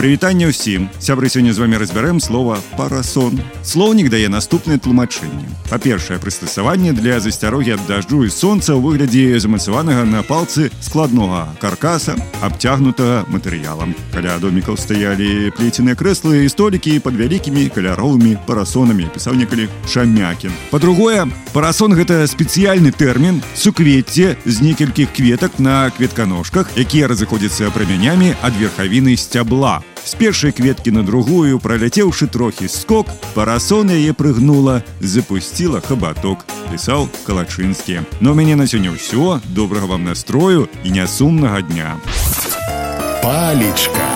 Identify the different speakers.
Speaker 1: Прывітанне ўсім сябры сёння з вами разбярэм слова парасон слоўнік дае наступнае тлумачэнне па-першае прыстасаванне для засцярогі ад дажджу і сонца ў выглядзе замацаванага на палцы складнога каркаса абцягнутага матэрыялам каля домікаў стаялі плеценыя крэслы і столікі пад вялікімі каляровымі парасонамі пісаў некалі шамякін па-другое парасон гэта спецыяльны тэрмін суквецце з некалькіх кветак на кветканожках якія разыходзяцца прамянямі ад верхавіны сцябла з першай кветкі на другую праляцеўшы трохі скок парасон яе прыгнула запусціла хабаток пісаў калачынскі но ў мяне на сёння ўсё добрага вам настрою і нясумнага дня
Speaker 2: палечка